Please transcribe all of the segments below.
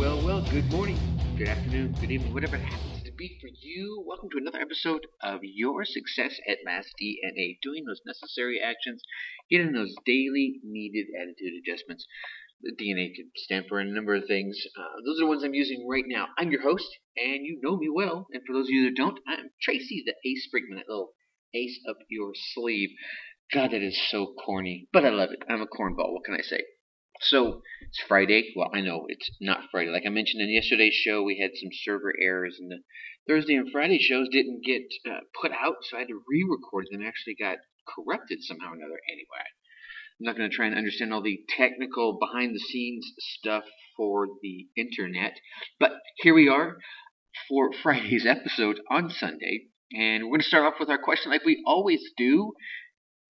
well, well, good morning, good afternoon, good evening, whatever it happens to be for you. Welcome to another episode of Your Success at Last DNA, doing those necessary actions, getting those daily needed attitude adjustments. The DNA can stand for a number of things. Uh, those are the ones I'm using right now. I'm your host, and you know me well. And for those of you that don't, I'm Tracy, the Ace Brinkmann, that little ace up your sleeve. God, that is so corny, but I love it. I'm a cornball. What can I say? So it's Friday. Well, I know it's not Friday. Like I mentioned in yesterday's show, we had some server errors, and the Thursday and Friday shows didn't get uh, put out, so I had to re-record them. Actually, got corrupted somehow or another. Anyway, I'm not going to try and understand all the technical behind-the-scenes stuff for the internet, but here we are for Friday's episode on Sunday, and we're going to start off with our question like we always do.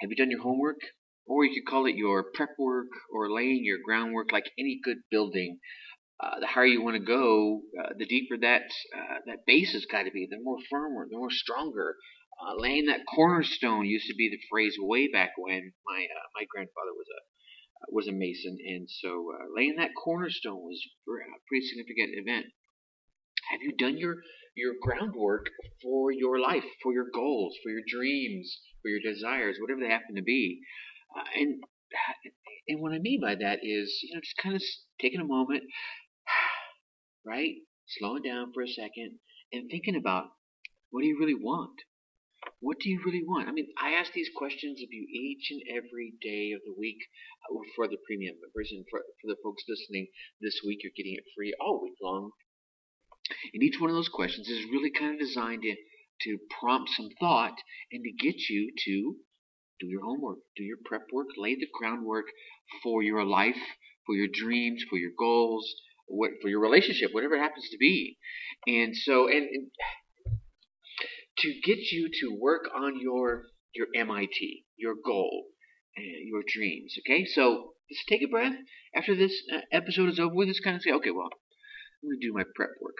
Have you done your homework? Or you could call it your prep work or laying your groundwork like any good building. Uh, the higher you want to go, uh, the deeper that uh, that base has got to be. The more firmer, the more stronger. Uh, laying that cornerstone used to be the phrase way back when. My uh, my grandfather was a was a mason, and so uh, laying that cornerstone was a pretty significant event. Have you done your your groundwork for your life, for your goals, for your dreams, for your desires, whatever they happen to be? And and what I mean by that is, you know, just kind of taking a moment, right, slowing down for a second, and thinking about what do you really want? What do you really want? I mean, I ask these questions of you each and every day of the week uh, for the premium members and for, for the folks listening this week. You're getting it free all week long. And each one of those questions is really kind of designed to, to prompt some thought and to get you to do your homework, do your prep work, lay the groundwork for your life, for your dreams, for your goals, what, for your relationship, whatever it happens to be. And so, and, and to get you to work on your your MIT, your goal, your dreams. Okay, so just take a breath after this uh, episode is over with. Just kind of say, okay, well, I'm going to do my prep work.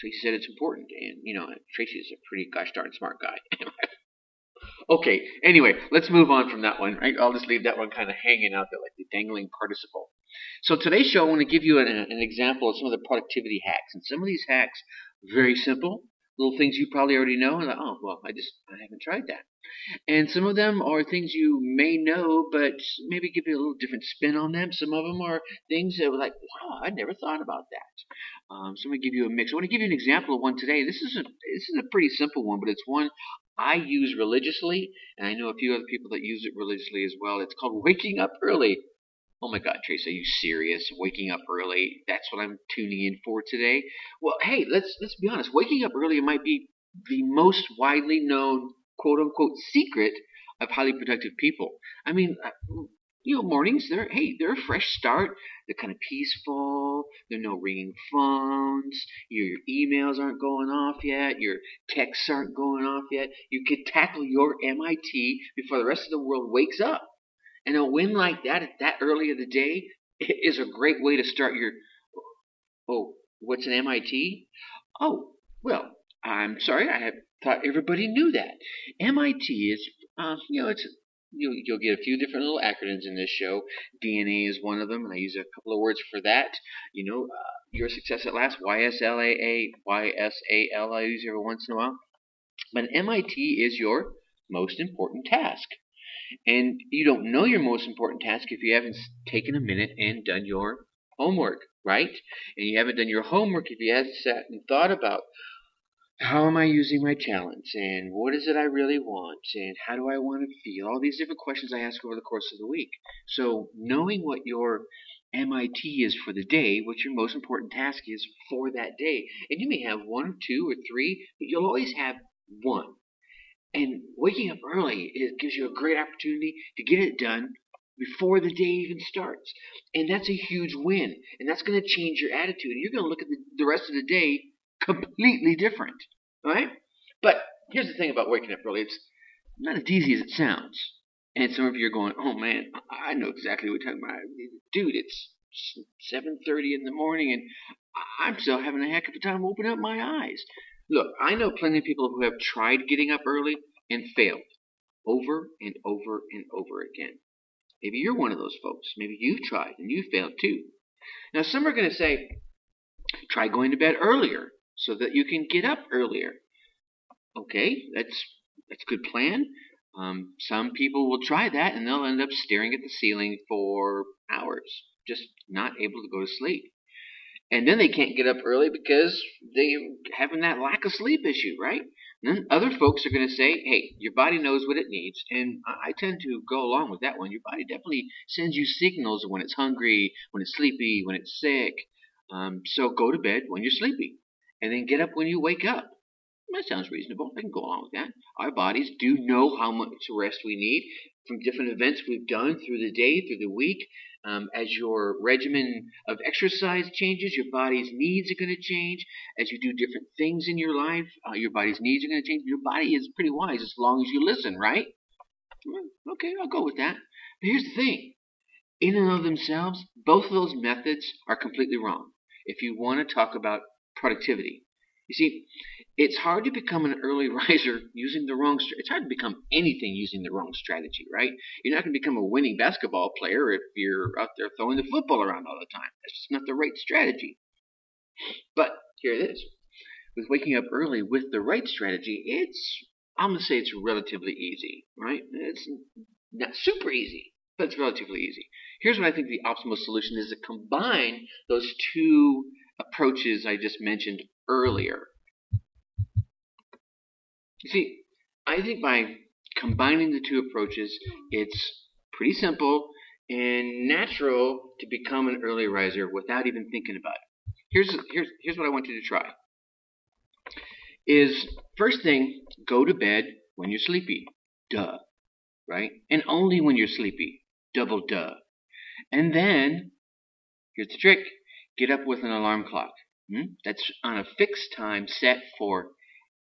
Tracy said it's important, and you know, Tracy is a pretty gosh darn smart guy. Okay, anyway, let's move on from that one. Right? I'll just leave that one kind of hanging out there like the dangling participle. So today's show, I want to give you an, an example of some of the productivity hacks. And some of these hacks, very simple, little things you probably already know. And like, oh, well, I just I haven't tried that. And some of them are things you may know, but maybe give you a little different spin on them. Some of them are things that were like, wow, I never thought about that. Um, so I'm to give you a mix. I want to give you an example of one today. This is a this is a pretty simple one, but it's one I use religiously, and I know a few other people that use it religiously as well. It's called waking up early. Oh my God, Trace, are you serious? Waking up early? That's what I'm tuning in for today. Well, hey, let's let's be honest. Waking up early might be the most widely known quote unquote secret of highly productive people. I mean, uh, you know, mornings they're hey, they're a fresh start. They're kind of peaceful. There are no ringing phones. Your, emails aren't going off yet. Your texts aren't going off yet. You could tackle your MIT before the rest of the world wakes up. And a win like that at that early of the day is a great way to start your. Oh, what's an MIT? Oh, well, I'm sorry, I thought everybody knew that. MIT is, uh, you know, it's You'll, you'll get a few different little acronyms in this show. DNA is one of them, and I use a couple of words for that. You know, uh, your success at last, YSLAA, YSAL, I use every once in a while. But MIT is your most important task. And you don't know your most important task if you haven't taken a minute and done your homework, right? And you haven't done your homework if you haven't sat and thought about how am I using my talents and what is it I really want and how do I want to feel? All these different questions I ask over the course of the week. So knowing what your MIT is for the day, what your most important task is for that day. And you may have one or two or three, but you'll always have one. And waking up early it gives you a great opportunity to get it done before the day even starts. And that's a huge win. And that's going to change your attitude. And you're going to look at the, the rest of the day completely different, right? But here's the thing about waking up early: it's not as easy as it sounds. And some of you are going, "Oh man, I know exactly what you're talking about, dude. It's 7:30 in the morning, and I'm still having a heck of a time opening up my eyes." Look, I know plenty of people who have tried getting up early and failed over and over and over again. Maybe you're one of those folks. Maybe you've tried and you failed too. Now, some are going to say, Try going to bed earlier so that you can get up earlier. Okay, that's that's a good plan. Um, some people will try that and they'll end up staring at the ceiling for hours, just not able to go to sleep. And then they can't get up early because they're having that lack of sleep issue, right? And then other folks are going to say, hey, your body knows what it needs. And I tend to go along with that one. Your body definitely sends you signals when it's hungry, when it's sleepy, when it's sick. Um, so go to bed when you're sleepy and then get up when you wake up. That sounds reasonable. I can go along with that. Our bodies do know how much rest we need from different events we've done through the day, through the week. Um, as your regimen of exercise changes, your body's needs are going to change. As you do different things in your life, uh, your body's needs are going to change. Your body is pretty wise as long as you listen, right? Okay, I'll go with that. But here's the thing in and of themselves, both of those methods are completely wrong if you want to talk about productivity. You see, it's hard to become an early riser using the wrong. Strategy. It's hard to become anything using the wrong strategy, right? You're not going to become a winning basketball player if you're out there throwing the football around all the time. That's just not the right strategy. But here it is. With waking up early with the right strategy, it's I'm going to say it's relatively easy, right? It's not super easy, but it's relatively easy. Here's what I think the optimal solution is to combine those two approaches I just mentioned earlier. You see, I think by combining the two approaches, it's pretty simple and natural to become an early riser without even thinking about it. Here's here's here's what I want you to try. Is first thing, go to bed when you're sleepy. Duh. Right? And only when you're sleepy. Double duh. And then here's the trick. Get up with an alarm clock. Hmm? That's on a fixed time set for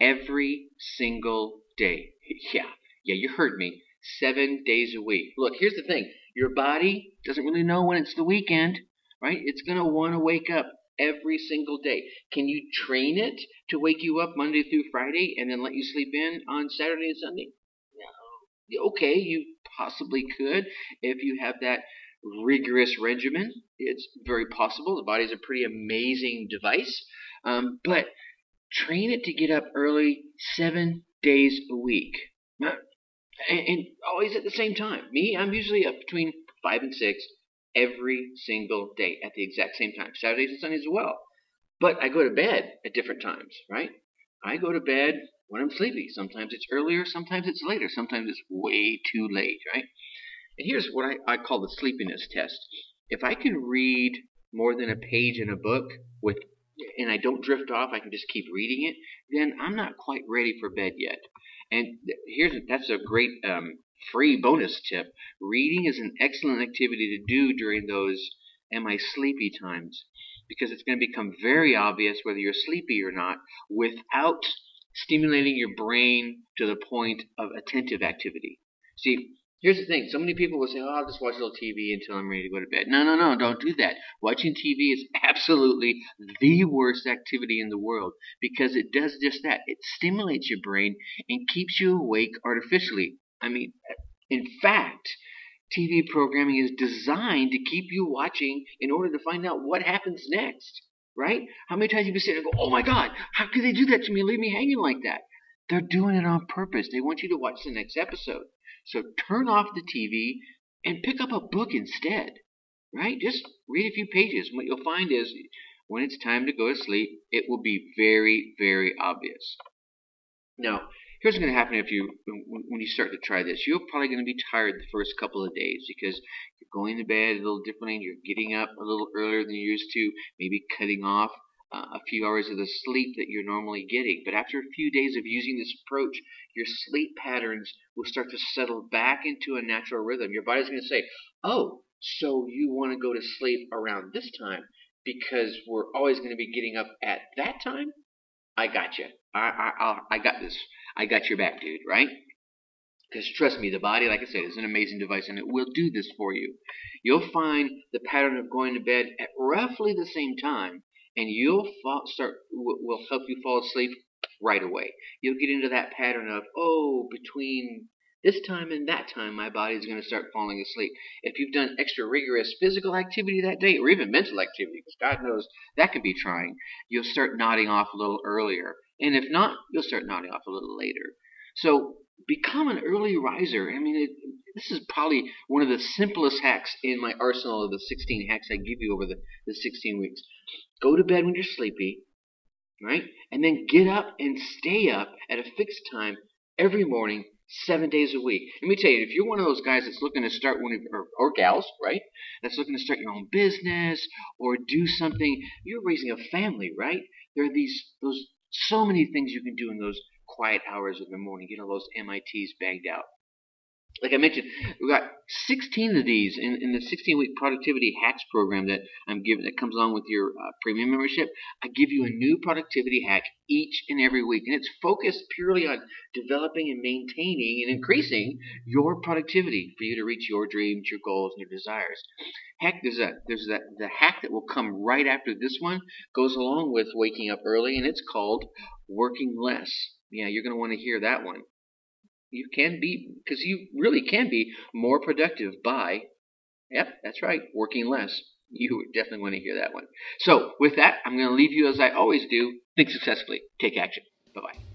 every single day. Yeah, yeah, you heard me. Seven days a week. Look, here's the thing your body doesn't really know when it's the weekend, right? It's going to want to wake up every single day. Can you train it to wake you up Monday through Friday and then let you sleep in on Saturday and Sunday? No. Okay, you possibly could if you have that rigorous regimen. It's very possible. The body is a pretty amazing device. Um, but train it to get up early seven days a week. And, and always at the same time. Me, I'm usually up between 5 and 6 every single day at the exact same time. Saturdays and Sundays as well. But I go to bed at different times, right? I go to bed when I'm sleepy. Sometimes it's earlier, sometimes it's later, sometimes it's way too late, right? And here's what I, I call the sleepiness test. If I can read more than a page in a book with and I don't drift off, I can just keep reading it, then I'm not quite ready for bed yet. And here's that's a great um, free bonus tip. Reading is an excellent activity to do during those am I sleepy times because it's going to become very obvious whether you're sleepy or not without stimulating your brain to the point of attentive activity. See, Here's the thing. So many people will say, oh, I'll just watch a little TV until I'm ready to go to bed. No, no, no, don't do that. Watching TV is absolutely the worst activity in the world because it does just that. It stimulates your brain and keeps you awake artificially. I mean, in fact, TV programming is designed to keep you watching in order to find out what happens next. Right? How many times have you sit there and go, oh my God, how could they do that to me and leave me hanging like that? They're doing it on purpose. They want you to watch the next episode. So turn off the TV and pick up a book instead, right? Just read a few pages. And what you'll find is when it's time to go to sleep, it will be very, very obvious. Now, here's what's going to happen if you when you start to try this. You're probably going to be tired the first couple of days because you're going to bed a little differently. You're getting up a little earlier than you used to, maybe cutting off uh, a few hours of the sleep that you're normally getting. But after a few days of using this approach, your sleep patterns will start to settle back into a natural rhythm. Your body's going to say, oh, so you want to go to sleep around this time because we're always going to be getting up at that time? I got you. I, I, I got this. I got your back, dude, right? Because trust me, the body, like I said, is an amazing device and it will do this for you. You'll find the pattern of going to bed at roughly the same time and you'll start will help you fall asleep right away. You'll get into that pattern of oh between this time and that time my body is going to start falling asleep. If you've done extra rigorous physical activity that day, or even mental activity, because God knows that can be trying, you'll start nodding off a little earlier. And if not, you'll start nodding off a little later. So become an early riser. I mean, it, this is probably one of the simplest hacks in my arsenal of the 16 hacks I give you over the, the 16 weeks. Go to bed when you're sleepy, right? And then get up and stay up at a fixed time every morning seven days a week. Let me tell you, if you're one of those guys that's looking to start one of, or, or gals, right? That's looking to start your own business or do something, you're raising a family, right? There are these those so many things you can do in those quiet hours of the morning. Get all those MITs bagged out like I mentioned, we've got 16 of these in, in the 16 week productivity hacks program that I'm giving that comes along with your uh, premium membership. I give you a new productivity hack each and every week, and it's focused purely on developing and maintaining and increasing your productivity for you to reach your dreams, your goals, and your desires. Heck, there's a there's that the hack that will come right after this one goes along with waking up early, and it's called working less. Yeah, you're going to want to hear that one. You can be because you really can be more productive by yep that's right working less. You definitely want to hear that one. So with that i'm going to leave you as i always do think successfully. Take action. Bye bye